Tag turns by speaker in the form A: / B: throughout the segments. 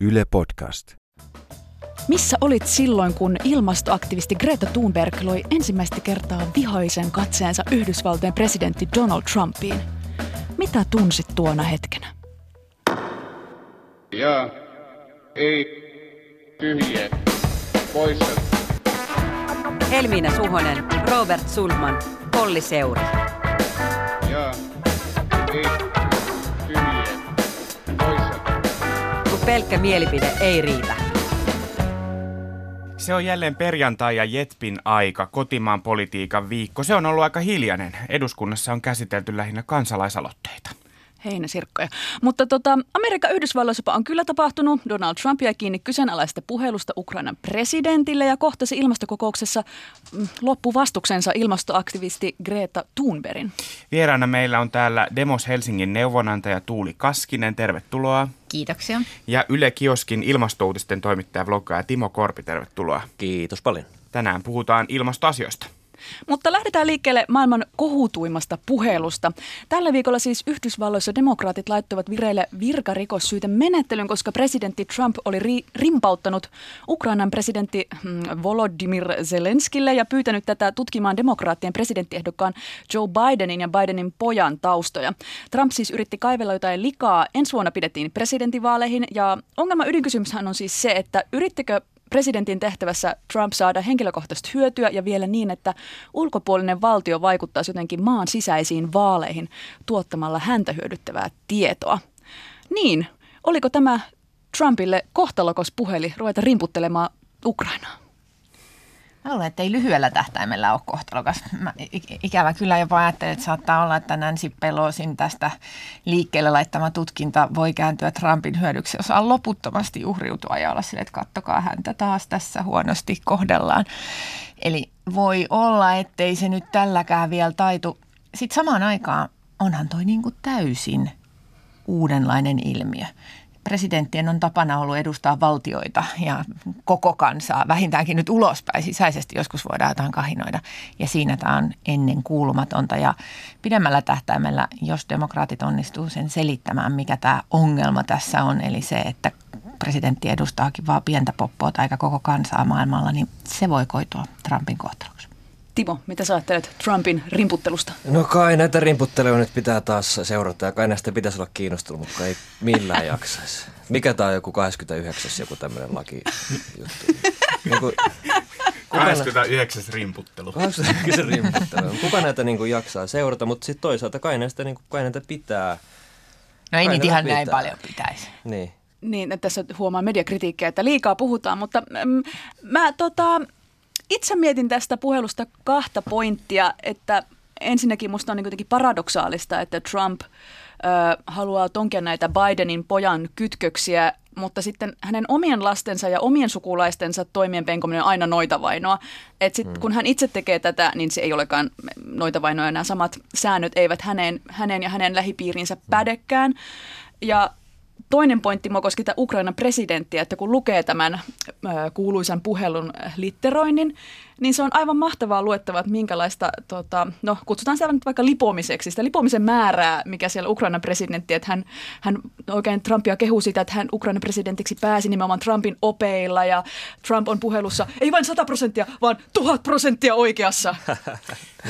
A: Yle Podcast.
B: Missä olit silloin, kun ilmastoaktivisti Greta Thunberg loi ensimmäistä kertaa vihaisen katseensa Yhdysvaltojen presidentti Donald Trumpiin? Mitä tunsit tuona hetkenä?
C: Ja ei tyhjä poissa.
D: Helmiina Suhonen, Robert Sulman, Polli Seuri.
C: Ja ei
D: pelkkä mielipide ei riitä.
E: Se on jälleen perjantai ja Jetpin aika, kotimaan politiikan viikko. Se on ollut aika hiljainen. Eduskunnassa on käsitelty lähinnä kansalaisaloitteita.
B: Heinäsirkkoja. Mutta tota, Amerikan Yhdysvalloissa on kyllä tapahtunut. Donald Trump jäi kiinni kyseenalaista puhelusta Ukrainan presidentille ja kohtasi ilmastokokouksessa mm, loppuvastuksensa ilmastoaktivisti Greta Thunbergin.
E: Vieraana meillä on täällä Demos Helsingin neuvonantaja Tuuli Kaskinen. Tervetuloa.
F: Kiitoksia.
E: Ja Yle Kioskin ilmastouutisten toimittaja vloggaaja Timo Korpi. Tervetuloa.
G: Kiitos paljon.
E: Tänään puhutaan ilmastoasioista.
B: Mutta lähdetään liikkeelle maailman kohutuimmasta puhelusta. Tällä viikolla siis Yhdysvalloissa demokraatit laittoivat vireille virkarikossyyten menettelyn, koska presidentti Trump oli ri- rimpauttanut Ukrainan presidentti hmm, Volodymyr Zelenskille ja pyytänyt tätä tutkimaan demokraattien presidenttiehdokkaan Joe Bidenin ja Bidenin pojan taustoja. Trump siis yritti kaivella jotain likaa. Ensi vuonna pidettiin presidentinvaaleihin ja ongelma ydinkysymyshän on siis se, että yrittikö presidentin tehtävässä Trump saada henkilökohtaista hyötyä ja vielä niin, että ulkopuolinen valtio vaikuttaisi jotenkin maan sisäisiin vaaleihin tuottamalla häntä hyödyttävää tietoa. Niin, oliko tämä Trumpille kohtalokas puheli ruveta rimputtelemaan Ukrainaa?
F: Mä luulen, että ei lyhyellä tähtäimellä ole kohtalokas. Mä ikävä kyllä jopa ajattelen, että saattaa olla, että Nancy Pelosin tästä liikkeelle laittama tutkinta voi kääntyä Trumpin hyödyksi, jos on loputtomasti uhriutua ja olla sille, että kattokaa häntä taas tässä huonosti kohdellaan. Eli voi olla, ettei se nyt tälläkään vielä taitu. Sitten samaan aikaan onhan toi niin kuin täysin uudenlainen ilmiö presidenttien on tapana ollut edustaa valtioita ja koko kansaa, vähintäänkin nyt ulospäin, sisäisesti joskus voidaan jotain kahinoida. Ja siinä tämä on ennen kuulumatonta ja pidemmällä tähtäimellä, jos demokraatit onnistuu sen selittämään, mikä tämä ongelma tässä on, eli se, että presidentti edustaakin vaan pientä poppoa tai koko kansaa maailmalla, niin se voi koitua Trumpin kohtaloksi.
B: Timo, mitä sä ajattelet Trumpin rimputtelusta?
G: No kai näitä rimputteluja nyt pitää taas seurata ja kai näistä pitäisi olla kiinnostunut, mutta ei millään jaksaisi. Mikä tämä on joku 29. joku tämmöinen laki juttu? Niin kuin,
E: 29. rimputtelu.
G: 29. rimputtelu. Kuka näitä niin kuin jaksaa seurata, mutta sitten toisaalta kai näistä, niin kuin, kai näitä pitää.
F: No ei niitä ihan näin
G: pitää.
F: paljon pitäisi.
G: Niin.
B: Niin, että tässä huomaa mediakritiikkiä, että liikaa puhutaan, mutta mm, mä tota, itse mietin tästä puhelusta kahta pointtia, että ensinnäkin musta on niin kuitenkin paradoksaalista, että Trump ö, haluaa tonkia näitä Bidenin pojan kytköksiä, mutta sitten hänen omien lastensa ja omien sukulaistensa toimien penkominen on aina noita vainoa. Et sit, hmm. kun hän itse tekee tätä, niin se ei olekaan noita vainoja. Nämä samat säännöt eivät hänen, hänen ja hänen lähipiirinsä pädekään. Ja toinen pointti mua koski Ukrainan presidenttiä, että kun lukee tämän kuuluisan puhelun litteroinnin, niin se on aivan mahtavaa luettavaa, että minkälaista, tota, no kutsutaan sitä nyt vaikka lipomiseksi, sitä lipomisen määrää, mikä siellä Ukrainan presidentti, että hän, hän oikein Trumpia kehuu sitä, että hän Ukrainan presidentiksi pääsi nimenomaan Trumpin opeilla ja Trump on puhelussa, ei vain 100 prosenttia, vaan tuhat prosenttia oikeassa.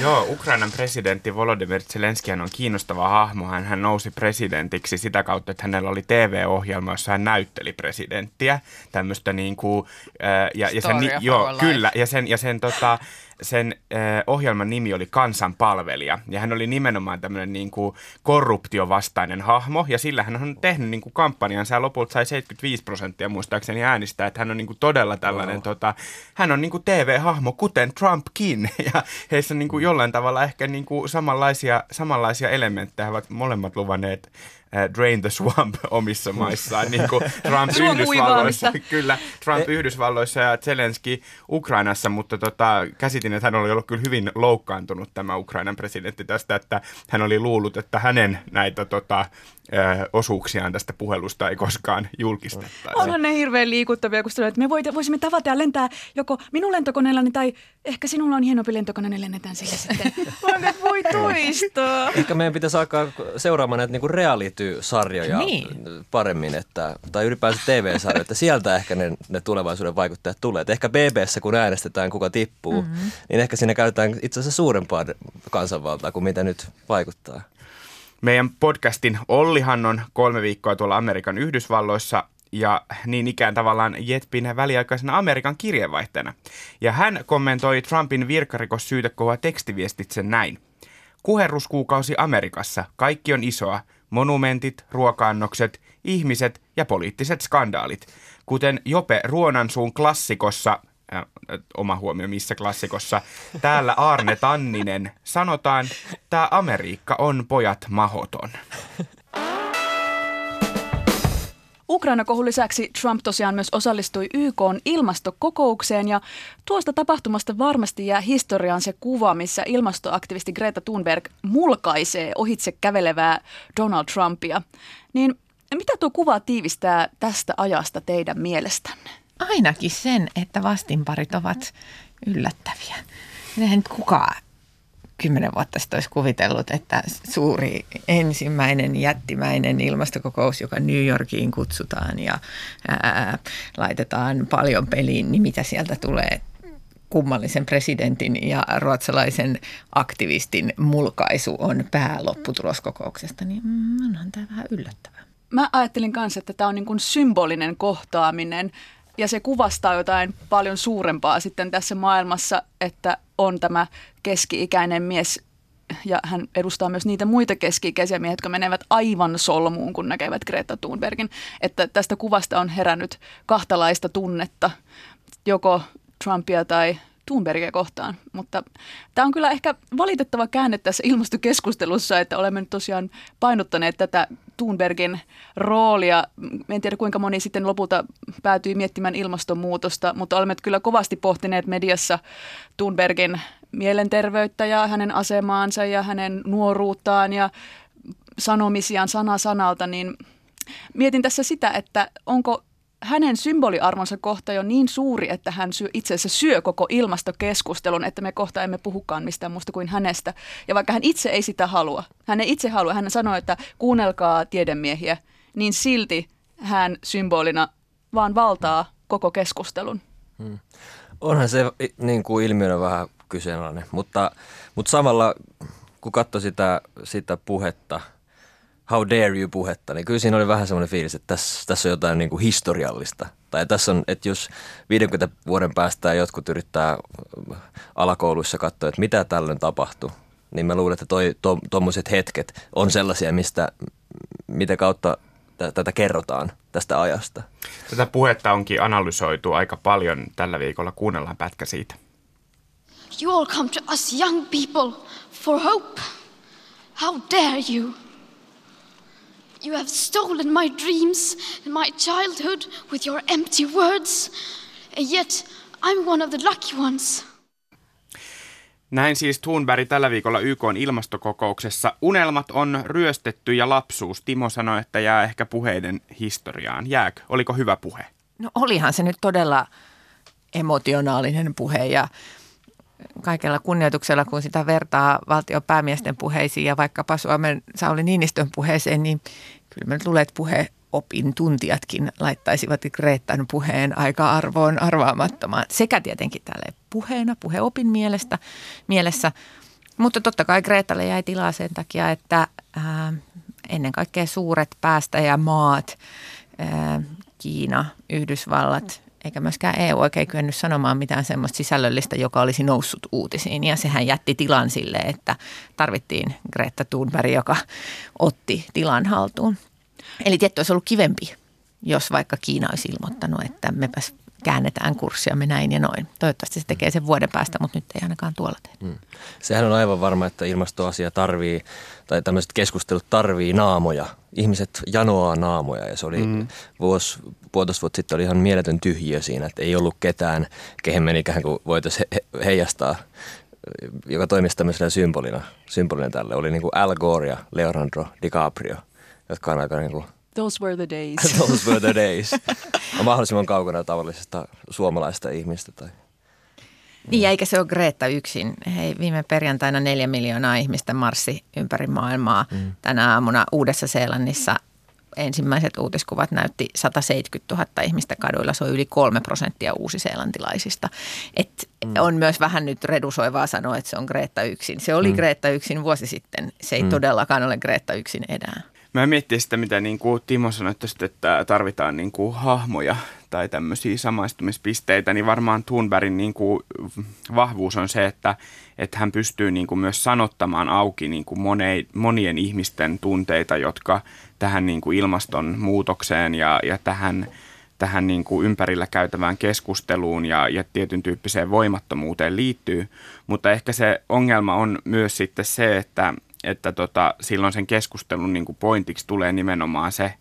E: Joo, Ukrainan presidentti Volodymyr Zelenski on kiinnostava hahmo. Hän, hän nousi presidentiksi sitä kautta, että hänellä oli TV-ohjelma, jossa hän näytteli presidenttiä. Tämmöistä niin kuin, äh, ja, ja sen, joo,
F: life.
E: kyllä, ja sen, ja sen, tota, sen äh, ohjelman nimi oli Kansanpalvelija. Ja hän oli nimenomaan tämmöinen niin kuin korruptiovastainen hahmo, ja sillä hän on tehnyt niin kuin kampanjansa, ja lopulta sai 75 prosenttia muistaakseni äänistä, että hän on niin kuin todella tällainen, wow. tota, hän on niin kuin TV-hahmo, kuten Trumpkin, ja heissä on niin kuin jollain tavalla ehkä niin kuin samanlaisia, samanlaisia elementtejä, he ovat molemmat luvanneet äh, Drain the Swamp omissa maissaan, niin kuin Trump Yhdysvalloissa, kyllä, Trump Yhdysvalloissa ja Zelenski Ukrainassa, mutta tota, käsitin luettiin, että hän oli ollut kyllä hyvin loukkaantunut tämä Ukrainan presidentti tästä, että hän oli luullut, että hänen näitä tota, osuuksiaan tästä puhelusta ei koskaan julkistettaisi.
B: Onhan ne hirveän liikuttavia, kun sanoit, että me voisimme tavata ja lentää joko minun lentokoneellani tai ehkä sinulla on hienompi lentokone, niin lennetään sillä sitten. Et voi toistaa.
G: Ehkä meidän pitäisi alkaa seuraamaan näitä niinku reality-sarjoja
F: Niin.
G: paremmin, että, tai ylipäänsä TV-sarjoja, että sieltä ehkä ne, ne tulevaisuuden vaikuttajat tulee. Et ehkä BBssä, kun äänestetään kuka tippuu, mm-hmm. Niin ehkä siinä käytetään itse asiassa suurempaa kansanvaltaa kuin mitä nyt vaikuttaa.
E: Meidän podcastin Ollihan on kolme viikkoa tuolla Amerikan Yhdysvalloissa ja niin ikään tavallaan Jetpin väliaikaisena Amerikan kirjeenvaihtajana. Ja hän kommentoi Trumpin virkarikossyytekohua tekstiviestitse näin. Kuherruskuukausi Amerikassa. Kaikki on isoa. Monumentit, ruokaannokset, ihmiset ja poliittiset skandaalit. Kuten Jope Ruonansuun klassikossa, oma huomio missä klassikossa, täällä Arne Tanninen, sanotaan, tämä Amerikka on pojat mahoton.
B: Ukraina-kohun lisäksi Trump tosiaan myös osallistui YK ilmastokokoukseen ja tuosta tapahtumasta varmasti jää historiaan se kuva, missä ilmastoaktivisti Greta Thunberg mulkaisee ohitse kävelevää Donald Trumpia. Niin mitä tuo kuva tiivistää tästä ajasta teidän mielestänne?
F: Ainakin sen, että vastinparit ovat yllättäviä. Nyt kukaan kymmenen vuotta sitten olisi kuvitellut, että suuri ensimmäinen jättimäinen ilmastokokous, joka New Yorkiin kutsutaan ja ää, laitetaan paljon peliin, niin mitä sieltä tulee kummallisen presidentin ja ruotsalaisen aktivistin mulkaisu on päälopputulos kokouksesta, niin mm, onhan tämä vähän yllättävää.
B: Mä ajattelin kanssa, että tämä on niin kuin symbolinen kohtaaminen ja se kuvastaa jotain paljon suurempaa sitten tässä maailmassa, että on tämä keski-ikäinen mies ja hän edustaa myös niitä muita keski-ikäisiä miehiä, jotka menevät aivan solmuun, kun näkevät Greta Thunbergin. Että tästä kuvasta on herännyt kahtalaista tunnetta, joko Trumpia tai Thunbergia kohtaan. Mutta tämä on kyllä ehkä valitettava käänne tässä ilmastokeskustelussa, että olemme nyt tosiaan painottaneet tätä Thunbergin roolia. En tiedä kuinka moni sitten lopulta päätyi miettimään ilmastonmuutosta, mutta olemme kyllä kovasti pohtineet mediassa Thunbergin mielenterveyttä ja hänen asemaansa ja hänen nuoruuttaan ja sanomisiaan sana sanalta, niin mietin tässä sitä, että onko hänen symboliarvonsa kohta jo niin suuri, että hän syö, itse asiassa syö koko ilmastokeskustelun, että me kohta emme puhukaan mistään muusta kuin hänestä. Ja vaikka hän itse ei sitä halua, hän ei itse halua, hän sanoi, että kuunnelkaa tiedemiehiä, niin silti hän symbolina vaan valtaa koko keskustelun.
G: Onhan se niin kuin ilmiönä vähän kyseenalainen, mutta, mutta samalla kun katsoi sitä, sitä puhetta, how dare you puhetta, niin kyllä siinä oli vähän semmoinen fiilis, että tässä, tässä on jotain niin kuin historiallista. Tai tässä on, että jos 50 vuoden päästä jotkut yrittää äh, alakouluissa katsoa, että mitä tällöin tapahtui, niin mä luulen, että toi, to, hetket on sellaisia, mistä, mitä kautta tä- tätä kerrotaan tästä ajasta.
E: Tätä puhetta onkin analysoitu aika paljon tällä viikolla. Kuunnellaan pätkä siitä.
A: You all come to us young people for hope. How dare you? You have stolen my dreams and my childhood with your empty words, and yet I'm one of the lucky ones.
E: Näin siis Thunberg tällä viikolla YK ilmastokokouksessa. Unelmat on ryöstetty ja lapsuus. Timo sanoi, että jää ehkä puheiden historiaan. Jääkö? Oliko hyvä puhe?
F: No olihan se nyt todella emotionaalinen puhe ja kaikella kunnioituksella, kun sitä vertaa valtiopäämiesten puheisiin ja vaikkapa Suomen Sauli Niinistön puheeseen, niin kyllä nyt luulen, että puheopin tuntijatkin laittaisivat Greetan puheen aika arvoon arvaamattomaan. Sekä tietenkin tälle puheena, puheopin mielestä, mielessä. Mutta totta kai Greetalle jäi tilaa sen takia, että ää, ennen kaikkea suuret päästäjämaat, ää, Kiina, Yhdysvallat, eikä myöskään EU oikein kyennyt sanomaan mitään semmoista sisällöllistä, joka olisi noussut uutisiin. Ja sehän jätti tilan sille, että tarvittiin Greta Thunberg, joka otti tilan haltuun. Eli tietty olisi ollut kivempi, jos vaikka Kiina olisi ilmoittanut, että mepäs käännetään kurssia me näin ja noin. Toivottavasti se tekee sen vuoden päästä, mutta nyt ei ainakaan tuolla tehdä.
G: Mm. Sehän on aivan varma, että ilmastoasia tarvii, tai tämmöiset keskustelut tarvii naamoja. Ihmiset janoaa naamoja ja se oli mm. vuosi, puolitoista vuotta sitten oli ihan mieletön tyhjiö siinä, että ei ollut ketään, kehen me ikään kuin voitaisiin he, heijastaa joka toimisi tämmöisenä symbolina, symbolina tälle, oli niin kuin Al Gore ja Leonardo DiCaprio, jotka on aika niin kuin
B: Those were the days.
G: Those were the days. On mahdollisimman kaukana tavallisesta suomalaista ihmistä. Tai...
F: Niin, eikä se ole Greta yksin. Hei, viime perjantaina neljä miljoonaa ihmistä marssi ympäri maailmaa. Mm. Tänä aamuna Uudessa-Seelannissa ensimmäiset uutiskuvat näytti 170 000 ihmistä kaduilla. Se on yli kolme prosenttia uusiseelantilaisista. Et mm. On myös vähän nyt redusoivaa sanoa, että se on Greta yksin. Se oli mm. Greta yksin vuosi sitten. Se ei mm. todellakaan ole Greta yksin enää.
E: Mä miettiä sitä, mitä niin kuin Timo sanoi, että tarvitaan niin kuin hahmoja tai tämmöisiä samaistumispisteitä, niin varmaan Thunbergin niin kuin vahvuus on se, että, että hän pystyy niin kuin myös sanottamaan auki niin kuin moneen, monien ihmisten tunteita, jotka tähän niin kuin ilmastonmuutokseen ja, ja tähän, tähän niin kuin ympärillä käytävään keskusteluun ja, ja tietyn tyyppiseen voimattomuuteen liittyy. Mutta ehkä se ongelma on myös sitten se, että, että tota, silloin sen keskustelun niin kuin pointiksi tulee nimenomaan se,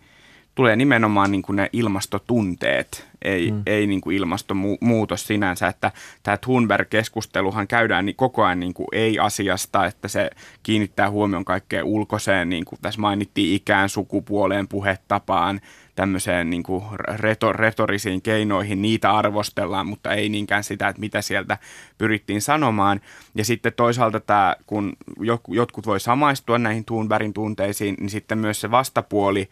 E: tulee nimenomaan niin kuin ne ilmastotunteet, ei, mm. ei niin kuin ilmastonmuutos sinänsä, että tämä Thunberg-keskusteluhan käydään niin koko ajan niin kuin ei-asiasta, että se kiinnittää huomioon kaikkeen ulkoiseen, niin kuin tässä mainittiin ikään, sukupuoleen, puhetapaan, tämmöiseen niin kuin retor, retorisiin keinoihin, niitä arvostellaan, mutta ei niinkään sitä, että mitä sieltä pyrittiin sanomaan. Ja sitten toisaalta tämä, kun jotkut voi samaistua näihin Thunbergin tunteisiin, niin sitten myös se vastapuoli,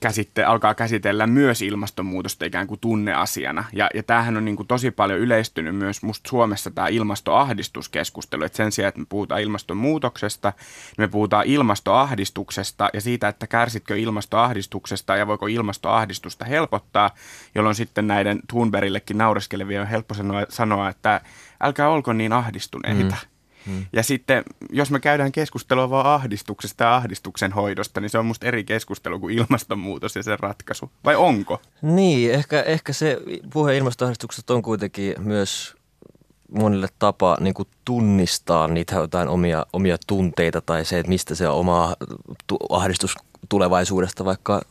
E: käsitte, alkaa käsitellä myös ilmastonmuutosta ikään kuin tunneasiana. Ja, ja tämähän on niin kuin tosi paljon yleistynyt myös musta Suomessa tämä ilmastoahdistuskeskustelu. Että sen sijaan, että me puhutaan ilmastonmuutoksesta, niin me puhutaan ilmastoahdistuksesta ja siitä, että kärsitkö ilmastoahdistuksesta ja voiko ilmastoahdistusta helpottaa, jolloin sitten näiden Thunbergillekin naureskelevia on helppo sanoa, sanoa että älkää olko niin ahdistuneita. Mm. Hmm. Ja sitten, jos me käydään keskustelua vaan ahdistuksesta ja ahdistuksen hoidosta, niin se on musta eri keskustelu kuin ilmastonmuutos ja sen ratkaisu. Vai onko?
G: Niin, ehkä, ehkä se puhe ilmastoahdistuksesta on kuitenkin myös monille tapa niin kuin tunnistaa niitä jotain omia, omia tunteita tai se, että mistä se oma ahdistus tulevaisuudesta vaikka,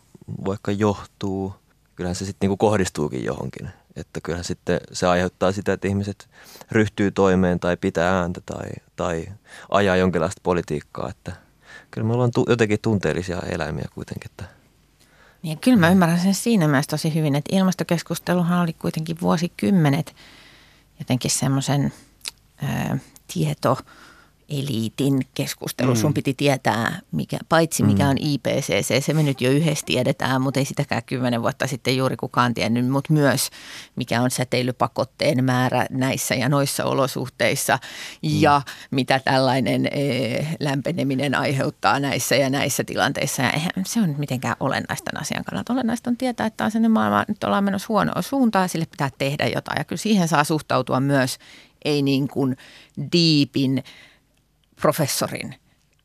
G: vaikka johtuu. Kyllähän se sitten niin kohdistuukin johonkin. Että kyllähän sitten se aiheuttaa sitä, että ihmiset ryhtyy toimeen tai pitää ääntä tai, tai ajaa jonkinlaista politiikkaa. Että kyllä me ollaan tu- jotenkin tunteellisia eläimiä kuitenkin. Että.
F: Niin, kyllä mä ymmärrän sen siinä myös tosi hyvin, että ilmastokeskusteluhan oli kuitenkin vuosikymmenet jotenkin semmoisen tieto – eliitin keskustelu. Mm. Sun piti tietää, mikä, paitsi mikä mm. on IPCC, se me nyt jo yhdessä tiedetään, mutta ei sitäkään kymmenen vuotta sitten juuri kukaan tiennyt, mutta myös mikä on säteilypakotteen määrä näissä ja noissa olosuhteissa mm. ja mitä tällainen e, lämpeneminen aiheuttaa näissä ja näissä tilanteissa. Ja eihän se on mitenkään olennaista asian kannalta. Olennaista on tietää, että on sellainen maailma, nyt ollaan menossa huonoa suuntaan ja sille pitää tehdä jotain. Ja kyllä siihen saa suhtautua myös, ei niin kuin diipin professorin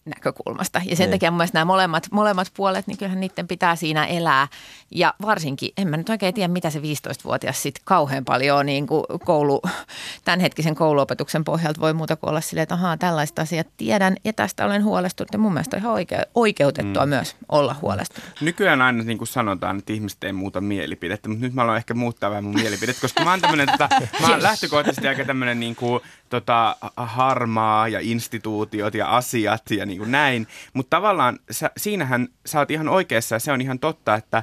F: näkökulmasta. Ja sen niin. takia mun mielestä nämä molemmat, molemmat puolet, niin kyllähän niiden pitää siinä elää. Ja varsinkin, en mä nyt oikein tiedä, mitä se 15-vuotias sitten kauhean paljon niin kuin koulu, tämänhetkisen kouluopetuksen pohjalta voi muuta kuin olla silleen, että ahaa, tällaista asiat tiedän ja tästä olen huolestunut. Ja mun mielestä on ihan oikea, oikeutettua mm. myös olla huolestunut.
E: Nykyään aina niin kuin sanotaan, että ihmiset ei muuta mielipidettä, mutta nyt mä aloin ehkä muuttaa vähän mun mielipidettä, koska mä oon tämmöinen, tota, mä oon lähtökohtaisesti aika tämmöinen niin kuin, tota, harmaa ja instituutiot ja asiat ja niin kuin näin. Mutta tavallaan sä, siinähän sä oot ihan oikeassa ja se on ihan totta, että,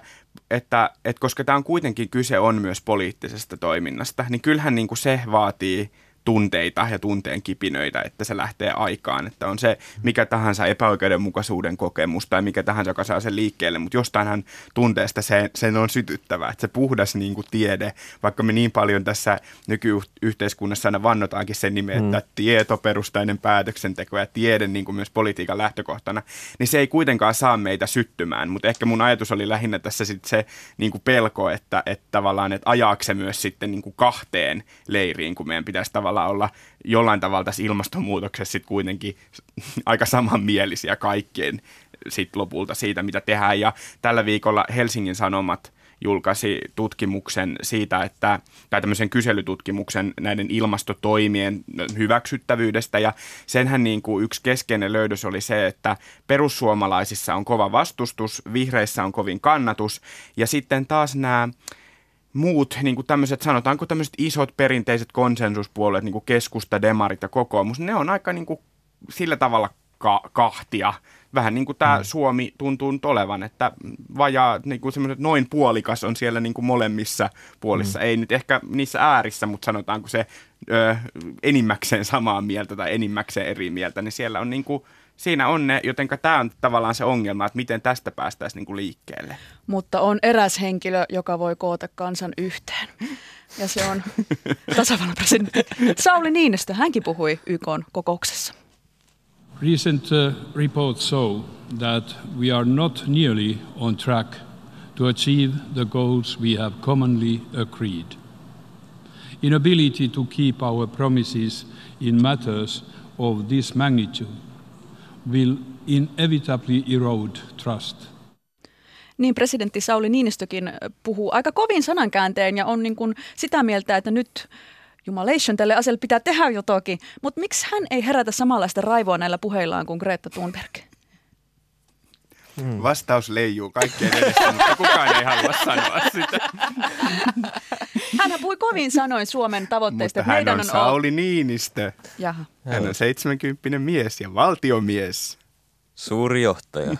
E: että, että koska tämä on kuitenkin kyse on myös poliittisesta toiminnasta, niin kyllähän niin kuin se vaatii – tunteita ja tunteen kipinöitä, että se lähtee aikaan. Että on se mikä tahansa epäoikeudenmukaisuuden kokemus tai mikä tahansa, joka saa sen liikkeelle, mutta jostainhan tunteesta se, sen on sytyttävä. Että se puhdas niin kuin tiede, vaikka me niin paljon tässä nykyyhteiskunnassa aina vannotaankin sen nimen, että mm. tietoperustainen päätöksenteko ja tiede niin kuin myös politiikan lähtökohtana, niin se ei kuitenkaan saa meitä syttymään. Mutta ehkä mun ajatus oli lähinnä tässä sit se niin kuin pelko, että, että tavallaan, että ajaako se myös sitten niin kuin kahteen leiriin, kun meidän pitäisi tavallaan tavalla olla jollain tavalla tässä ilmastonmuutoksessa sitten kuitenkin aika samanmielisiä kaikkien sit lopulta siitä, mitä tehdään. Ja tällä viikolla Helsingin Sanomat julkaisi tutkimuksen siitä, että, tai tämmöisen kyselytutkimuksen näiden ilmastotoimien hyväksyttävyydestä. Ja senhän niin kuin yksi keskeinen löydös oli se, että perussuomalaisissa on kova vastustus, vihreissä on kovin kannatus. Ja sitten taas nämä muut niin kuin tämmöiset, sanotaanko tämmöiset isot perinteiset konsensuspuolueet, niin kuin keskusta, demarit ja kokoomus, ne on aika niin kuin sillä tavalla ka- kahtia. Vähän niin kuin tämä mm. Suomi tuntuu nyt olevan, että vajaa niin kuin noin puolikas on siellä niin kuin molemmissa puolissa. Mm. Ei nyt ehkä niissä äärissä, mutta sanotaanko se ö, enimmäkseen samaa mieltä tai enimmäkseen eri mieltä, niin siellä on niin kuin, siinä on ne, jotenka tämä on tavallaan se ongelma, että miten tästä päästäisiin niin kuin liikkeelle.
B: Mutta on eräs henkilö, joka voi koota kansan yhteen. Ja se on tasavallan presidentti Sauli Niinistö. Hänkin puhui YK kokouksessa.
H: Recent uh, reports show that we are not nearly on track to achieve the goals we have commonly agreed. Inability to keep our promises in matters of this magnitude will inevitably erode trust.
B: Niin presidentti Sauli Niinistökin puhuu aika kovin sanankäänteen ja on niin kuin sitä mieltä, että nyt jumalation tälle asialle pitää tehdä jotakin. Mutta miksi hän ei herätä samanlaista raivoa näillä puheillaan kuin Greta Thunberg?
E: Hmm. Vastaus leijuu kaikkien edessä, mutta kukaan ei halua sanoa sitä.
B: Hän puhui kovin sanoin Suomen tavoitteista.
E: Mutta hän on, on Sauli Niinistö.
B: Jaha.
E: Hän on 70 mies ja valtiomies.
G: Suuri johtaja.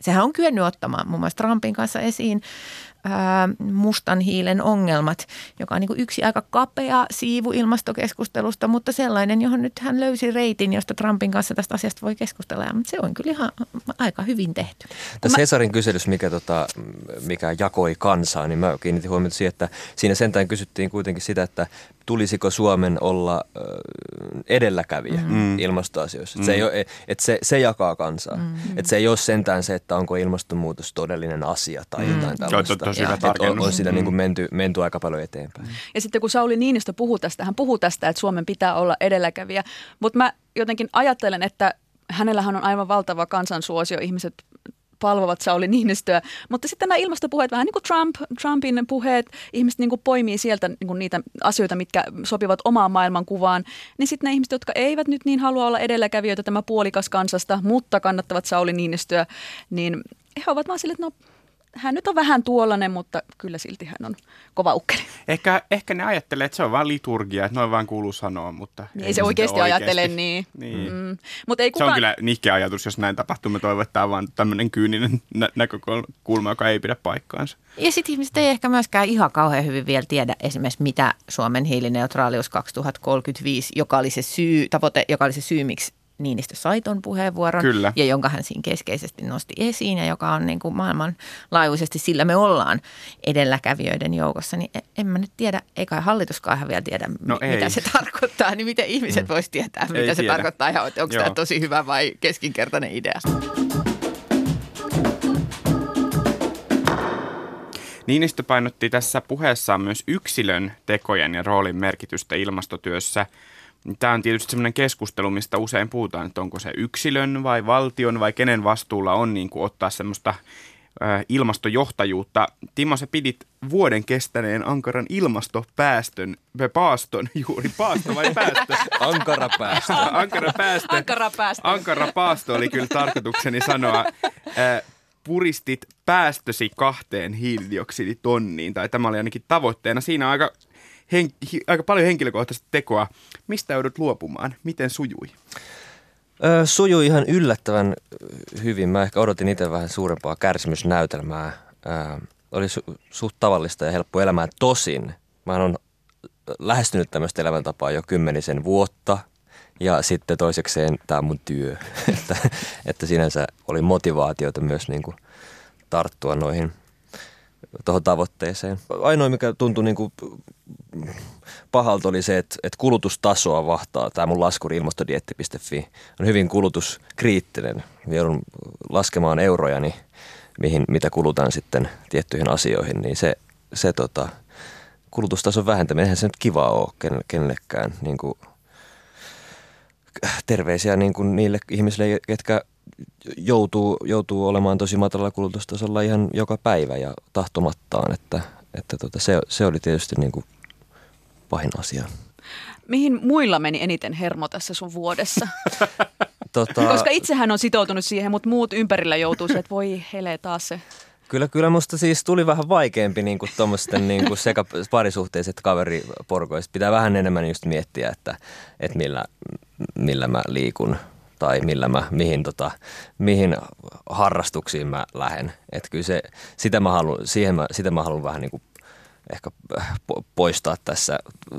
F: Sehän on kyennyt ottamaan muun muassa Trumpin kanssa esiin ää, mustan hiilen ongelmat, joka on niin yksi aika kapea siivu ilmastokeskustelusta, mutta sellainen, johon nyt hän löysi reitin, josta Trumpin kanssa tästä asiasta voi keskustella. Ja, mutta se on kyllä ihan aika hyvin tehty.
G: Tässä Hesarin kyselys, mikä, tota, mikä jakoi kansaa, niin mä kiinnitin huomiota siihen, että siinä sentään kysyttiin kuitenkin sitä, että tulisiko Suomen olla edelläkävijä mm. ilmastoasioissa. Mm. Se, ei ole, et se, se jakaa kansaa. Mm. Et se ei ole sentään se, että onko ilmastonmuutos todellinen asia tai mm. jotain tällaista.
E: Tosi hyvä on,
G: on siinä niin kuin menty, menty aika paljon eteenpäin.
B: Ja sitten kun Sauli Niinistö puhuu tästä, hän puhuu tästä, että Suomen pitää olla edelläkävijä. Mutta mä jotenkin ajattelen, että hänellähän on aivan valtava kansansuosio. Ihmiset palvovat Sauli Niinistöä. Mutta sitten nämä ilmastopuheet, vähän niin kuin Trump, Trumpin puheet, ihmiset niin kuin poimii sieltä niin kuin niitä asioita, mitkä sopivat omaan maailmankuvaan. Niin sitten ne ihmiset, jotka eivät nyt niin halua olla edelläkävijöitä tämä puolikas kansasta, mutta kannattavat Sauli Niinistöä, niin he ovat vaan sille, että no hän nyt on vähän tuollainen, mutta kyllä silti hän on kova ukkeli.
E: Ehkä, ehkä ne ajattelee, että se on vain liturgia, että noin vaan kuuluu sanoa, mutta...
B: Niin, ei se oikeasti, oikeasti ajattele niin. niin. Mm.
E: Mut ei kukaan... Se on kyllä nihkeä ajatus, jos näin tapahtuu. Me toivotaan vaan tämmöinen kyyninen nä- näkökulma, joka ei pidä paikkaansa.
F: Ja sitten ihmiset ei ehkä myöskään ihan kauhean hyvin vielä tiedä esimerkiksi, mitä Suomen hiilineutraalius 2035, joka oli se syy, tavoite, joka oli se syy, miksi Niinistö sai ton puheenvuoron
E: Kyllä.
F: ja jonka hän siinä keskeisesti nosti esiin ja joka on niin kuin maailmanlaajuisesti, sillä me ollaan edelläkävijöiden joukossa, niin en mä nyt tiedä, eikä hallituskaan ihan vielä tiedä, no mitä ei. se tarkoittaa, niin miten ihmiset mm. vois tietää, mitä ei se tiedä. tarkoittaa ja onko Joo. tämä tosi hyvä vai keskinkertainen idea.
E: Niinistö painotti tässä puheessaan myös yksilön tekojen ja roolin merkitystä ilmastotyössä – Tämä on tietysti sellainen keskustelu, mistä usein puhutaan, että onko se yksilön vai valtion vai kenen vastuulla on niin kuin ottaa semmoista ilmastojohtajuutta. Timo, sä pidit vuoden kestäneen ankaran ilmastopäästön, paaston juuri, paasto vai päästö?
G: Ankara päästö.
E: Ankara päästö.
B: Ankara päästö.
E: Ankara paasto oli kyllä tarkoitukseni sanoa. puristit päästösi kahteen hiilidioksiditonniin, tai tämä oli ainakin tavoitteena. Siinä on aika hen, aika paljon henkilökohtaista tekoa. Mistä joudut luopumaan? Miten sujui?
G: Ö, sujui ihan yllättävän hyvin. Mä ehkä odotin itse vähän suurempaa kärsimysnäytelmää. Ö, oli su- suht tavallista ja helppo elämää. Tosin mä oon lähestynyt tämmöistä elämäntapaa jo kymmenisen vuotta. Ja sitten toisekseen tämä mun työ. että, että sinänsä oli motivaatiota myös niin kuin tarttua noihin tuohon tavoitteeseen. Ainoa, mikä tuntui niin kuin pahalta oli se, että, että kulutustasoa vahtaa tämä mun laskuri ilmastodietti.fi. On hyvin kulutuskriittinen. Joudun laskemaan eurojani, mihin, mitä kulutan sitten tiettyihin asioihin, niin se, se tota, kulutustason vähentäminen, eihän se nyt kivaa ole kenellekään. Niin kuin, terveisiä niin kuin niille ihmisille, ketkä joutuu, joutuu olemaan tosi matalalla kulutustasolla ihan joka päivä ja tahtomattaan, että, että tota, se, se oli tietysti niin kuin pahin asia.
B: Mihin muilla meni eniten hermo tässä sun vuodessa?
G: Tota,
B: Koska itsehän on sitoutunut siihen, mutta muut ympärillä joutuu se, että voi hele taas se.
G: Kyllä, kyllä musta siis tuli vähän vaikeampi niin kuin tuommoisten niin kuin sekä parisuhteiset kaveriporkoista. Pitää vähän enemmän just miettiä, että, että millä, millä mä liikun tai millä mä, mihin, tota, mihin harrastuksiin mä lähden. Että kyllä se, sitä mä haluan, siihen mä, sitä mä haluan vähän niin kuin ehkä po- poistaa tässä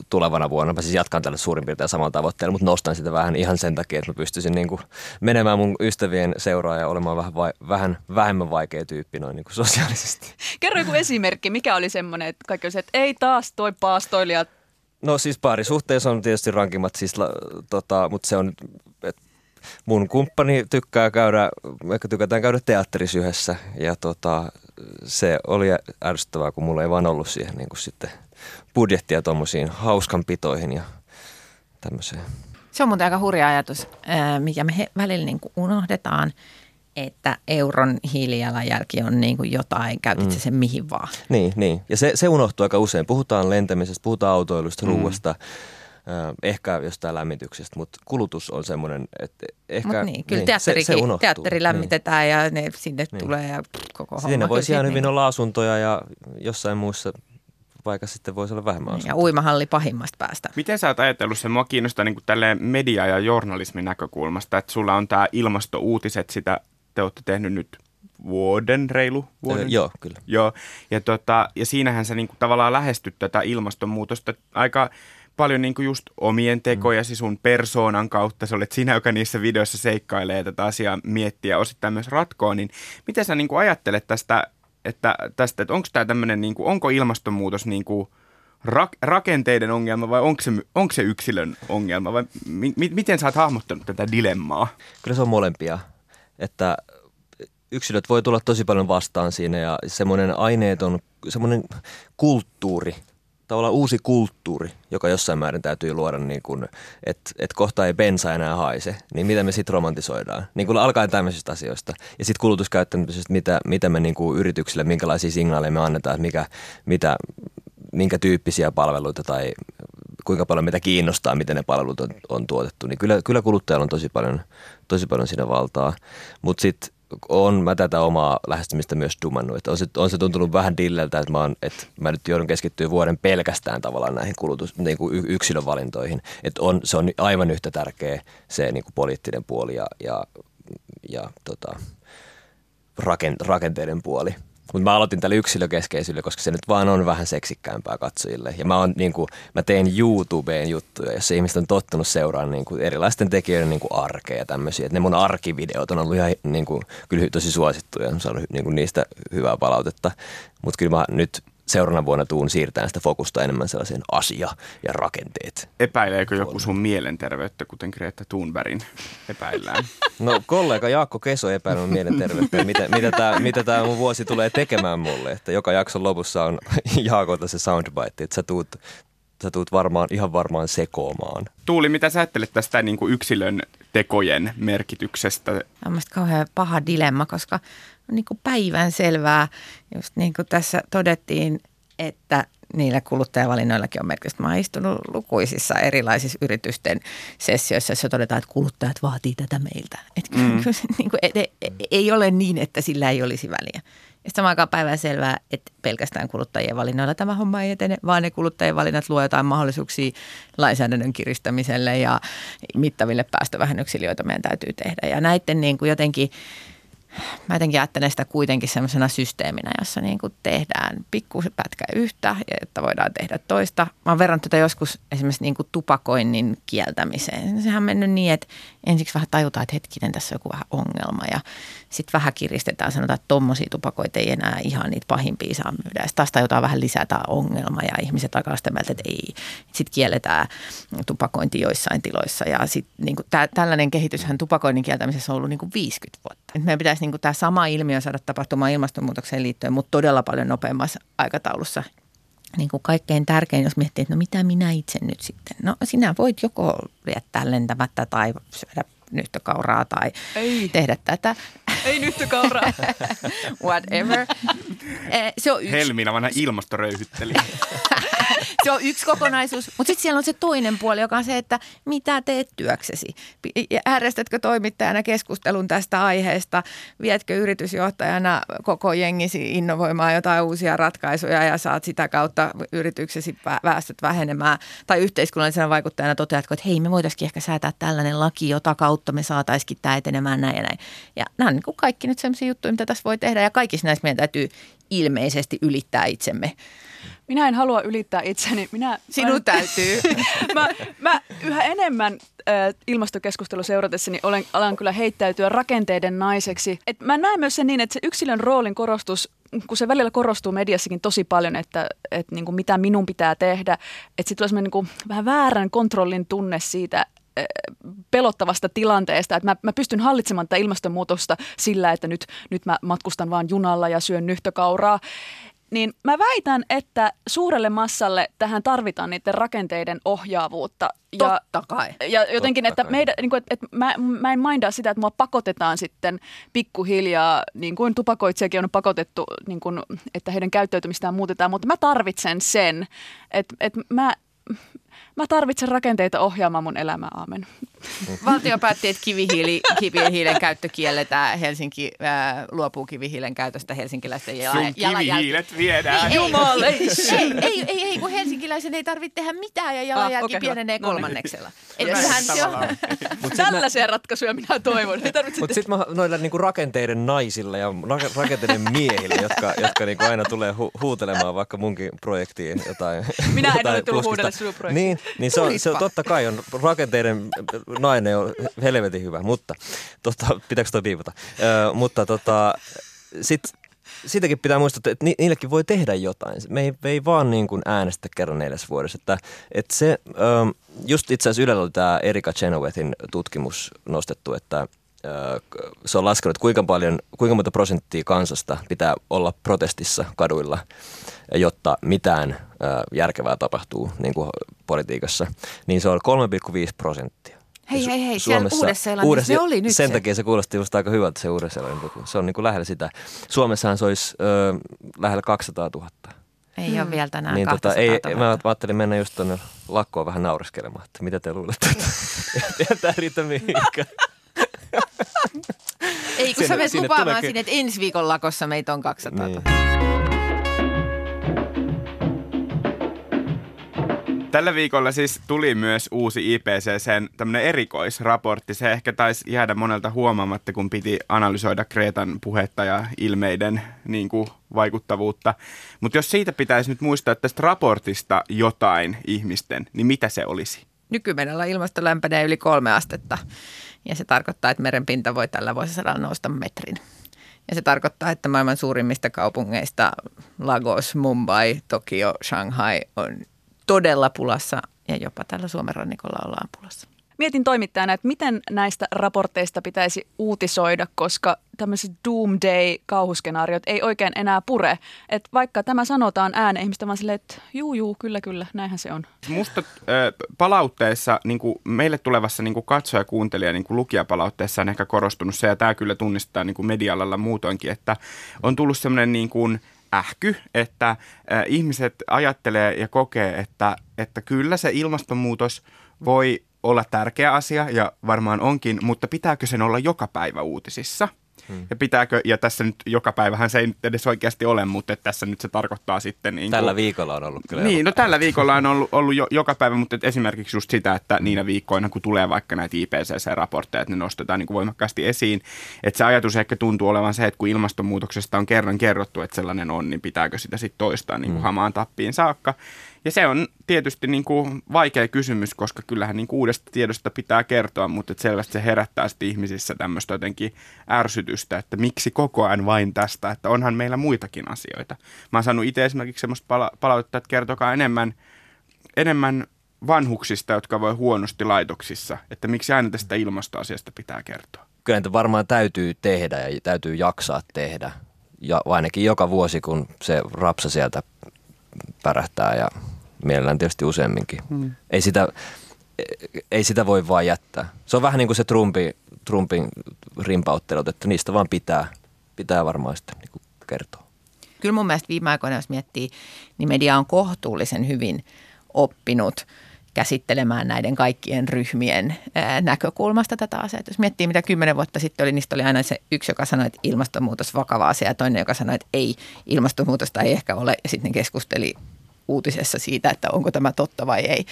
G: tulevana vuonna. Mä siis jatkan tällä suurin piirtein samalla tavoitteella, mutta nostan sitä vähän ihan sen takia, että mä pystyisin niin kuin menemään mun ystävien seuraa ja olemaan vähän, vai, vähän vähemmän vaikea tyyppi noin niin kuin sosiaalisesti.
B: Kerro joku esimerkki, mikä oli semmoinen, että kaikki oli se, että ei taas toi paastoilija.
G: No siis parisuhteessa on tietysti rankimmat, siis, la- tota, mutta se on, et mun kumppani tykkää käydä, ehkä tykätään käydä teatterissa yhdessä ja tota, se oli ärsyttävää, kun mulla ei vaan ollut siihen niin kuin sitten budjettia tuommoisiin hauskanpitoihin ja tämmöiseen.
F: Se on muuten aika hurja ajatus, mikä me välillä niin kuin unohdetaan, että euron hiilijalanjälki on niin kuin jotain, käytit mm. sen mihin vaan.
G: Niin, niin. Ja se, se unohtuu aika usein. Puhutaan lentämisestä, puhutaan autoilusta, mm. ruuasta, ehkä jostain lämmityksestä, mutta kulutus on semmoinen, että ehkä...
F: Mutta niin, kyllä
G: niin, se, se unohtuu.
F: teatteri lämmitetään ja ne sinne
G: Niin.
F: tulee ja koko homma.
G: Siinä voisi ihan hyvin
F: niin-
G: olla asuntoja ja jossain muussa paikassa sitten voisi olla vähemmän
F: Ja
G: asuntoja.
F: uimahalli pahimmasta päästä.
E: Miten sä oot ajatellut sen? Mua kiinnostaa niin tälleen media- ja journalismin näkökulmasta, että sulla on tämä ilmastouutiset, sitä te olette tehnyt nyt vuoden, reilu vuoden.
G: Öö, joo, kyllä.
E: Joo, ja, tota, ja siinähän sä niinku tavallaan lähestyt tätä ilmastonmuutosta aika paljon niinku just omien tekojasi sun persoonan kautta. Sä olet sinä, joka niissä videoissa seikkailee tätä asiaa miettiä ja osittain myös ratkoo. Niin miten sä niinku ajattelet tästä, että, tästä, että onko tämä tämmöinen, niinku, onko ilmastonmuutos niinku rak- rakenteiden ongelma vai onko se, onko se yksilön ongelma? Vai mi- miten sä oot hahmottanut tätä dilemmaa?
G: Kyllä se on molempia. Että yksilöt voi tulla tosi paljon vastaan siinä ja semmoinen aineeton, semmoinen kulttuuri, tavallaan uusi kulttuuri, joka jossain määrin täytyy luoda, niin kuin, että, että kohta ei bensa enää haise, niin mitä me sitten romantisoidaan. Niin kuin alkaen tämmöisistä asioista. Ja sitten kulutuskäyttämisestä, mitä, mitä me niin kuin yrityksille, minkälaisia signaaleja me annetaan, mikä, mitä, minkä tyyppisiä palveluita tai kuinka paljon meitä kiinnostaa, miten ne palvelut on, on tuotettu, niin kyllä, kyllä kuluttajalla on tosi paljon, tosi paljon siinä valtaa. Mutta sitten on mä tätä omaa lähestymistä myös dumannut, että on se, on se tuntunut vähän dilleltä, että mä, oon, että mä nyt joudun keskittyä vuoden pelkästään tavallaan näihin kulutus, niin kuin yksilövalintoihin. Että on, se on aivan yhtä tärkeä se niin kuin poliittinen puoli ja, ja, ja tota, raken, rakenteiden puoli. Mutta mä aloitin tällä yksilökeskeisyydellä, koska se nyt vaan on vähän seksikkäämpää katsojille. Ja mä, on, niin kuin, mä teen YouTubeen juttuja, jossa ihmiset on tottunut seuraamaan niin kuin erilaisten tekijöiden niin kuin arkea ja tämmöisiä. Et ne mun arkivideot on ollut ihan niin kuin, kyllä tosi suosittuja. Mä saanut niin kuin, niistä hyvää palautetta. Mutta kyllä mä nyt seuraavana vuonna tuun siirtämään sitä fokusta enemmän sellaiseen asia ja rakenteet.
E: Epäileekö joku sun mielenterveyttä, kuten Greta Thunbergin epäillään?
G: No kollega Jaakko Keso epäilee mun mielenterveyttä, mitä, mitä tämä mitä tää mun vuosi tulee tekemään mulle. Että joka jakson lopussa on Jaakolta se soundbite, että sä tuut, sä tuut varmaan, ihan varmaan sekoamaan.
E: Tuuli, mitä sä ajattelet tästä niin kuin yksilön tekojen merkityksestä?
F: Tämä on mielestäni kauhean paha dilemma, koska on niin kuin päivän selvää, just niin kuin tässä todettiin, että niillä kuluttajavalinnoillakin on merkitystä. Mä oon istunut lukuisissa erilaisissa yritysten sessioissa, joissa todetaan, että kuluttajat vaatii tätä meiltä. Että mm. niin kuin, et, et, ei ole niin, että sillä ei olisi väliä. Ja samaan aikaan päivän selvää, että pelkästään kuluttajien valinnoilla tämä homma ei etene, vaan ne kuluttajien valinnat luo jotain mahdollisuuksia lainsäädännön kiristämiselle ja mittaville päästövähennyksille, joita meidän täytyy tehdä. Ja näiden niin kuin jotenkin mä jotenkin ajattelen sitä kuitenkin semmoisena systeeminä, jossa niin kuin tehdään pikkusen pätkä yhtä, jotta voidaan tehdä toista. Mä oon verrannut tätä joskus esimerkiksi niin kuin tupakoinnin kieltämiseen. Sehän on mennyt niin, että ensiksi vähän tajutaan, että hetkinen, tässä on joku vähän ongelma ja sitten vähän kiristetään, sanotaan, että tommosia tupakoita ei enää ihan niitä pahimpia saa myydä. Sitten taas tajutaan vähän lisätä ongelma ja ihmiset alkaa sitä mieltä, että ei. Sitten kielletään tupakointi joissain tiloissa ja sitten niin kuin tää, tällainen kehityshän tupakoinnin kieltämisessä on ollut niin kuin 50 vuotta. Nyt meidän pitäisi niin kuin tämä sama ilmiö saada tapahtumaan ilmastonmuutokseen liittyen, mutta todella paljon nopeammassa aikataulussa niin kuin kaikkein tärkein, jos miettii, että no mitä minä itse nyt sitten. No sinä voit joko jättää lentämättä tai syödä nyhtökauraa tai
B: Ei.
F: tehdä tätä.
B: Ei nyhtökauraa.
F: Whatever. Eh, Se on yksi
E: Helminä vanha ilmastoröyhyttelijä.
F: se on yksi kokonaisuus, mutta sitten siellä on se toinen puoli, joka on se, että mitä teet työksesi? Järjestätkö toimittajana keskustelun tästä aiheesta? Vietkö yritysjohtajana koko jengisi innovoimaan jotain uusia ratkaisuja ja saat sitä kautta yrityksesi päästöt vähenemään? Tai yhteiskunnallisena vaikuttajana toteatko, että hei me voitaisiin ehkä säätää tällainen laki, jota kautta me saataisiin tämä etenemään näin ja näin. Ja nämä on niin kuin kaikki nyt sellaisia juttuja, mitä tässä voi tehdä ja kaikissa näissä meidän täytyy ilmeisesti ylittää itsemme.
B: Minä en halua ylittää itseni. Minä,
F: Sinun täytyy.
B: mä, mä yhä enemmän äh, ilmastokeskustelu seuratessani olen, alan kyllä heittäytyä rakenteiden naiseksi. Et mä näen myös sen niin, että se yksilön roolin korostus, kun se välillä korostuu mediassakin tosi paljon, että, että niin kuin mitä minun pitää tehdä, että sitten tulee niin kuin vähän väärän kontrollin tunne siitä, pelottavasta tilanteesta, että mä, mä pystyn hallitsemaan tätä ilmastonmuutosta sillä, että nyt, nyt mä matkustan vaan junalla ja syön nyhtökauraa. Niin mä väitän, että suurelle massalle tähän tarvitaan niiden rakenteiden ohjaavuutta. Ja,
F: Totta kai.
B: ja jotenkin,
G: Totta
B: että,
G: kai.
B: meidän, niin kuin, että, että mä, mä en mindaa sitä, että mua pakotetaan sitten pikkuhiljaa, niin kuin tupakoitsijakin on pakotettu, niin kuin, että heidän käyttäytymistään muutetaan, mutta mä tarvitsen sen, että, että mä tarvitsen rakenteita ohjaamaan mun elämää, aamen.
F: Valtio päätti, että kivihiili, kivihiilen käyttö kielletään. Helsinki ää, luopuu kivihiilen käytöstä helsinkiläisten jala,
E: Sun kivihiilet viedään.
F: Ei,
B: Jumala,
F: ei, ei, ei, ei, ei, kun helsinkiläisen ei tarvitse tehdä mitään ja jalanjälki
B: Ah,
F: okay, pienenee.
B: No niin.
F: kolmanneksella. On,
E: tavallaan.
B: Tällaisia ratkaisuja minä toivon.
G: Mutta sitten noilla niinku rakenteiden naisilla ja ra- rakenteiden miehillä, jotka, jotka niinku aina tulee hu- huutelemaan vaikka munkin projektiin jotain.
B: Minä en
G: jotain
B: ole tullut huudelle sinun projektiin.
G: Niin, niin se, on, se on, totta kai on rakenteiden nainen on helvetin hyvä, mutta tota, pitääkö toi viivata? Ö, mutta tota, sit, siitäkin pitää muistaa, että ni, niillekin voi tehdä jotain. Me ei, me ei vaan niin kuin äänestä kerran neljäs vuodessa. Että, että se, ö, just itse asiassa Ylellä oli tämä Erika Chenowethin tutkimus nostettu, että se on laskenut, kuinka paljon, kuinka monta prosenttia kansasta pitää olla protestissa kaduilla, jotta mitään järkevää tapahtuu niin kuin politiikassa, niin se on 3,5 prosenttia.
F: Hei,
G: Su-
F: hei, hei, siellä Uudessa-Seelannissa se oli nyt
G: Sen
F: se.
G: takia se kuulosti just aika hyvältä se uudessa Se on niin kuin lähellä sitä. Suomessahan se olisi ö, lähellä 200 000.
F: ei ole vielä tänään
G: niin tota,
F: 200
G: ei,
F: 000.
G: mä ajattelin mennä just tuonne lakkoon vähän naureskelemaan, että mitä te luulette, että tämä riitä mihinkään.
F: Ei, kun sä
G: Sinne-
F: menet
G: sinne
F: lupaamaan
G: tuleekin-
F: sinne, että ensi viikon lakossa meitä on 200 000.
G: Niin.
E: Tällä viikolla siis tuli myös uusi IPCCn tämmöinen erikoisraportti. Se ehkä taisi jäädä monelta huomaamatta, kun piti analysoida Kreetan puhetta ja ilmeiden niin kuin, vaikuttavuutta. Mutta jos siitä pitäisi nyt muistaa tästä raportista jotain ihmisten, niin mitä se olisi?
F: Nykymenolla ilmasto lämpenee yli kolme astetta ja se tarkoittaa, että merenpinta voi tällä vuosisadalla nousta metrin. Ja se tarkoittaa, että maailman suurimmista kaupungeista Lagos, Mumbai, Tokio, Shanghai on todella pulassa ja jopa tällä Suomen rannikolla ollaan pulassa.
B: Mietin toimittajana, että miten näistä raporteista pitäisi uutisoida, koska tämmöiset doomsday-kauhuskenaariot ei oikein enää pure. Että vaikka tämä sanotaan ääneen, ihmistä vaan silleen, että juu, juu, kyllä, kyllä, näinhän se on.
E: Musta äh, palautteessa, niin kuin meille tulevassa niin kuin katsoja, kuuntelija, niin kuin lukijapalautteessa on ehkä korostunut se, ja tämä kyllä tunnistetaan niin kuin media-alalla muutoinkin, että on tullut semmoinen niin kuin ähky, että ihmiset ajattelee ja kokee, että, että kyllä se ilmastonmuutos voi olla tärkeä asia ja varmaan onkin, mutta pitääkö sen olla joka päivä uutisissa? Hmm. Ja pitääkö, ja tässä nyt joka päivähän se ei nyt edes oikeasti ole, mutta että tässä nyt se tarkoittaa sitten... Niin
G: Tällä
E: kuin,
G: viikolla on ollut kyllä.
E: niin, no tällä viikolla on ollut, ollut jo, joka päivä, mutta esimerkiksi just sitä, että niinä viikkoina, kun tulee vaikka näitä IPCC-raportteja, että ne nostetaan niin kuin voimakkaasti esiin, että se ajatus ehkä tuntuu olevan se, että kun ilmastonmuutoksesta on kerran kerrottu, että sellainen on, niin pitääkö sitä sitten toistaa niin kuin
G: Mm.
E: hamaan tappiin saakka. Ja se on tietysti niin kuin vaikea kysymys, koska kyllähän niin kuin uudesta tiedosta pitää kertoa, mutta että selvästi se herättää sitten ihmisissä tämmöistä jotenkin ärsytystä, että miksi koko ajan vain tästä, että onhan meillä muitakin asioita. Mä oon saanut itse esimerkiksi semmoista pala- palautetta, että kertokaa enemmän, enemmän vanhuksista, jotka voi huonosti laitoksissa, että miksi aina tästä ilmastoasiasta pitää kertoa.
G: Kyllä niitä varmaan täytyy tehdä ja täytyy jaksaa tehdä. Ja ainakin joka vuosi, kun se rapsa sieltä pärähtää ja mielellään tietysti useamminkin. Hmm. Ei, sitä, ei sitä voi vaan jättää. Se on vähän niin kuin se Trumpin, Trumpin rimpauttelut, että niistä vaan pitää, pitää varmaan sitten niin kertoa.
F: Kyllä mun mielestä viime aikoina, jos miettii, niin media on kohtuullisen hyvin oppinut käsittelemään näiden kaikkien ryhmien näkökulmasta tätä asiaa. Jos miettii, mitä kymmenen vuotta sitten oli, niin oli aina se yksi, joka sanoi, että ilmastonmuutos vakava asia ja toinen, joka sanoi, että ei, ilmastonmuutosta ei ehkä ole. Ja sitten ne keskusteli uutisessa siitä, että onko tämä totta vai ei.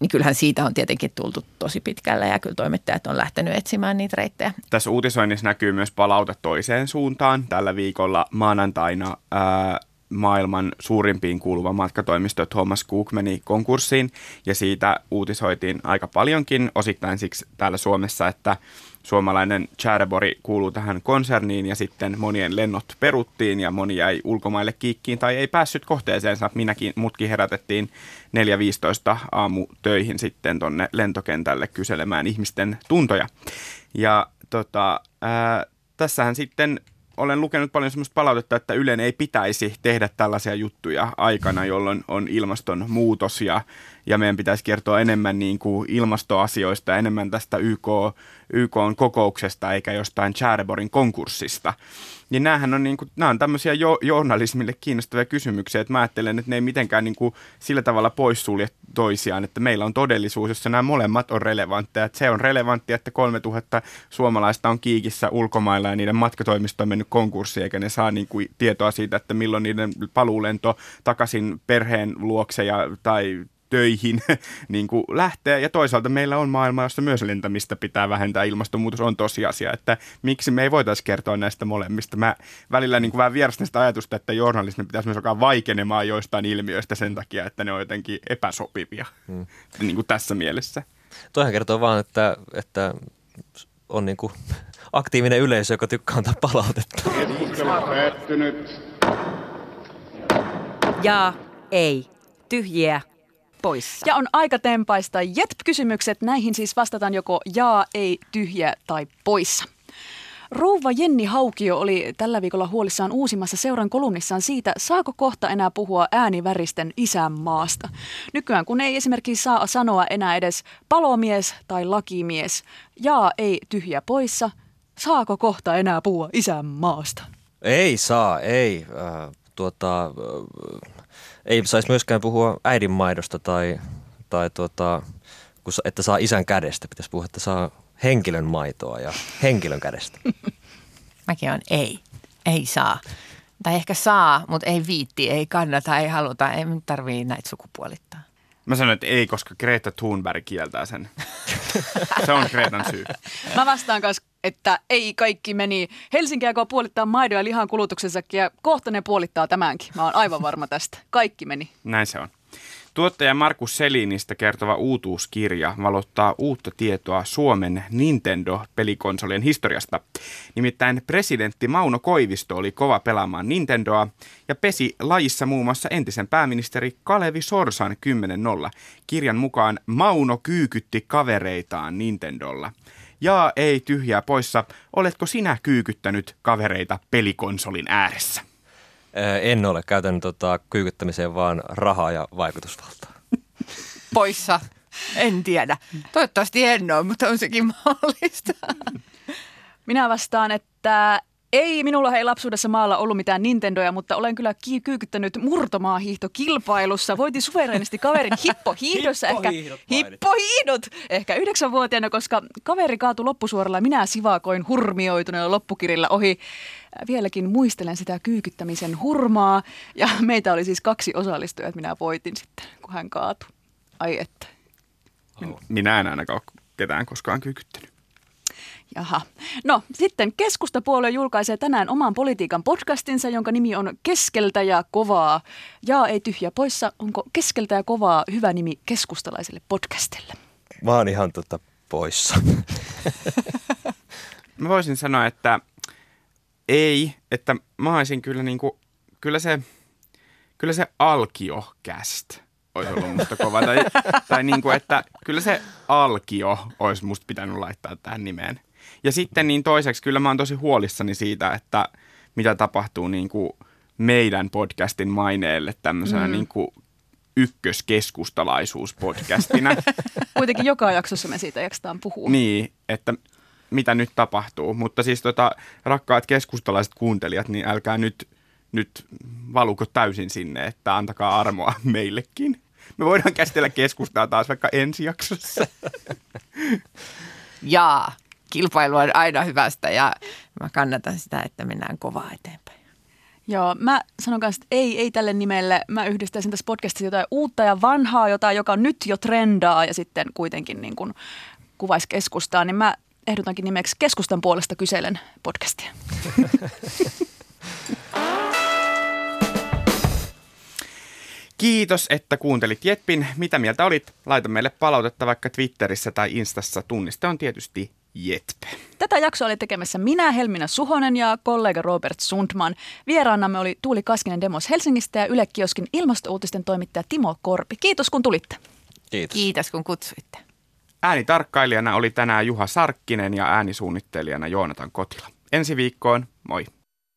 F: Niin kyllähän siitä on tietenkin tultu tosi pitkälle ja kyllä toimittajat on lähtenyt etsimään niitä reittejä.
E: Tässä uutisoinnissa näkyy myös palaute toiseen suuntaan. Tällä viikolla maanantaina ää, maailman suurimpiin kuuluva matkatoimisto Thomas Cook meni konkurssiin ja siitä uutisoitiin aika paljonkin, osittain siksi täällä Suomessa, että suomalainen Charebori kuuluu tähän konserniin ja sitten monien lennot peruttiin ja moni jäi ulkomaille kiikkiin tai ei päässyt kohteeseensa. Minäkin, mutkin herätettiin 4.15 aamu töihin sitten tonne lentokentälle kyselemään ihmisten tuntoja. Ja tota, ää, tässähän sitten olen lukenut paljon sellaista palautetta, että Ylen ei pitäisi tehdä tällaisia juttuja aikana, jolloin on ilmastonmuutos ja, ja meidän pitäisi kertoa enemmän niin kuin ilmastoasioista enemmän tästä YK, YK kokouksesta eikä jostain Chäreborin konkurssista niin näähän on, niin kuin, nämä on tämmöisiä jo, journalismille kiinnostavia kysymyksiä, että mä ajattelen, että ne ei mitenkään niin kuin, sillä tavalla poissulje toisiaan, että meillä on todellisuus, jossa nämä molemmat on relevantteja. Että se on relevanttia, että 3000 suomalaista on kiikissä ulkomailla ja niiden matkatoimisto on mennyt konkurssiin, eikä ne saa niin kuin, tietoa siitä, että milloin niiden paluulento takaisin perheen luokse ja, tai töihin niin kuin lähteä. Ja toisaalta meillä on maailma, jossa myös lentämistä pitää vähentää. Ilmastonmuutos on tosiasia, että miksi me ei voitaisiin kertoa näistä molemmista. Mä välillä niin kuin vähän vierastan sitä ajatusta, että journalismi pitäisi myös alkaa vaikenemaan joistain ilmiöistä sen takia, että ne on jotenkin epäsopivia hmm. niin kuin tässä mielessä.
G: Toihan kertoo vaan, että, että on niin kuin aktiivinen yleisö, joka tykkää antaa palautetta.
D: Ja ei. Tyhjiä poissa.
B: Ja on aika tempaista JETP-kysymykset. Näihin siis vastataan joko jaa, ei, tyhjä tai poissa. Rouva Jenni Haukio oli tällä viikolla huolissaan uusimmassa seuran kolumnissaan siitä, saako kohta enää puhua ääniväristen isänmaasta. Nykyään kun ei esimerkiksi saa sanoa enää edes palomies tai lakimies, jaa ei tyhjä poissa, saako kohta enää puhua isänmaasta?
G: Ei saa, ei. Äh, tuota, äh, ei saisi myöskään puhua äidinmaidosta tai, tai tuota, että saa isän kädestä. Pitäisi puhua, että saa henkilön maitoa ja henkilön kädestä.
F: Mäkin on ei. Ei saa. Tai ehkä saa, mutta ei viitti, ei kannata, ei haluta, ei tarvii näitä sukupuolittaa.
E: Mä sanon, että ei, koska Greta Thunberg kieltää sen. Se on Gretan syy.
B: Mä vastaan kanssa, että ei kaikki meni. Helsinki aikoo puolittaa maidon ja lihan kulutuksensakin ja kohta ne puolittaa tämänkin. Mä oon aivan varma tästä. Kaikki meni.
E: Näin se on. Tuottaja Markus Selinistä kertova uutuuskirja valottaa uutta tietoa Suomen Nintendo-pelikonsolien historiasta. Nimittäin presidentti Mauno Koivisto oli kova pelaamaan Nintendoa ja pesi lajissa muun muassa entisen pääministeri Kalevi Sorsan 10.0. Kirjan mukaan Mauno kyykytti kavereitaan Nintendolla. Ja ei tyhjää poissa, oletko sinä kyykyttänyt kavereita pelikonsolin ääressä?
G: En ole. Käytän tota, kyykyttämiseen vaan rahaa ja vaikutusvaltaa.
F: Poissa. En tiedä. Toivottavasti en ole, mutta on sekin mahdollista.
B: Minä vastaan, että ei minulla ei lapsuudessa maalla ollut mitään Nintendoja, mutta olen kyllä kyykyttänyt murtomaahiihtokilpailussa. Voitin suvereenisti kaverin hippohiihdossa. ehkä hippohiihdot! Ehkä yhdeksänvuotiaana, koska kaveri kaatui loppusuoralla minä sivakoin hurmioituneella loppukirilla ohi. Vieläkin muistelen sitä kyykyttämisen hurmaa ja meitä oli siis kaksi osallistujaa, että minä voitin sitten, kun hän kaatui. Ai että.
E: Minä en ainakaan ketään koskaan kyykyttänyt.
B: Jaha. No sitten keskustapuolue julkaisee tänään oman politiikan podcastinsa, jonka nimi on Keskeltä ja kovaa. Ja ei tyhjä poissa. Onko Keskeltä ja kovaa hyvä nimi keskustalaiselle podcastille?
G: Mä oon ihan tota poissa.
E: mä voisin sanoa, että ei, että mä olisin kyllä niinku, kyllä se, kyllä se alkiokäst olisi ollut musta kova. tai, tai niinku, että kyllä se alkio olisi musta pitänyt laittaa tähän nimeen. Ja sitten niin toiseksi, kyllä mä oon tosi huolissani siitä, että mitä tapahtuu niin kuin meidän podcastin maineelle tämmöisenä mm. niin kuin ykköskeskustalaisuuspodcastina.
B: Kuitenkin joka jaksossa me siitä jaksetaan puhua.
E: Niin, että mitä nyt tapahtuu. Mutta siis tota, rakkaat keskustalaiset kuuntelijat, niin älkää nyt, nyt valuko täysin sinne, että antakaa armoa meillekin. Me voidaan käsitellä keskustaa taas vaikka ensi jaksossa.
F: Jaa, kilpailu on aina hyvästä ja mä kannatan sitä, että mennään kovaa eteenpäin.
B: Joo, mä sanon kanssa, että ei, ei tälle nimelle. Mä yhdistäisin tässä podcastissa jotain uutta ja vanhaa, jotain, joka nyt jo trendaa ja sitten kuitenkin niin kuin kuvaisi keskustaa, niin mä ehdotankin nimeksi Keskustan puolesta kyselen podcastia.
E: Kiitos, että kuuntelit Jetpin. Mitä mieltä olit? Laita meille palautetta vaikka Twitterissä tai Instassa. Tunniste on tietysti Jetp.
B: Tätä jaksoa oli tekemässä minä, Helmina Suhonen ja kollega Robert Sundman. Vieraanamme oli Tuuli Kaskinen Demos Helsingistä ja Yle Kioskin ilmastouutisten toimittaja Timo Korpi. Kiitos kun tulitte.
G: Kiitos.
F: Kiitos kun kutsuitte.
E: Äänitarkkailijana oli tänään Juha Sarkkinen ja äänisuunnittelijana Joonatan Kotila. Ensi viikkoon, moi!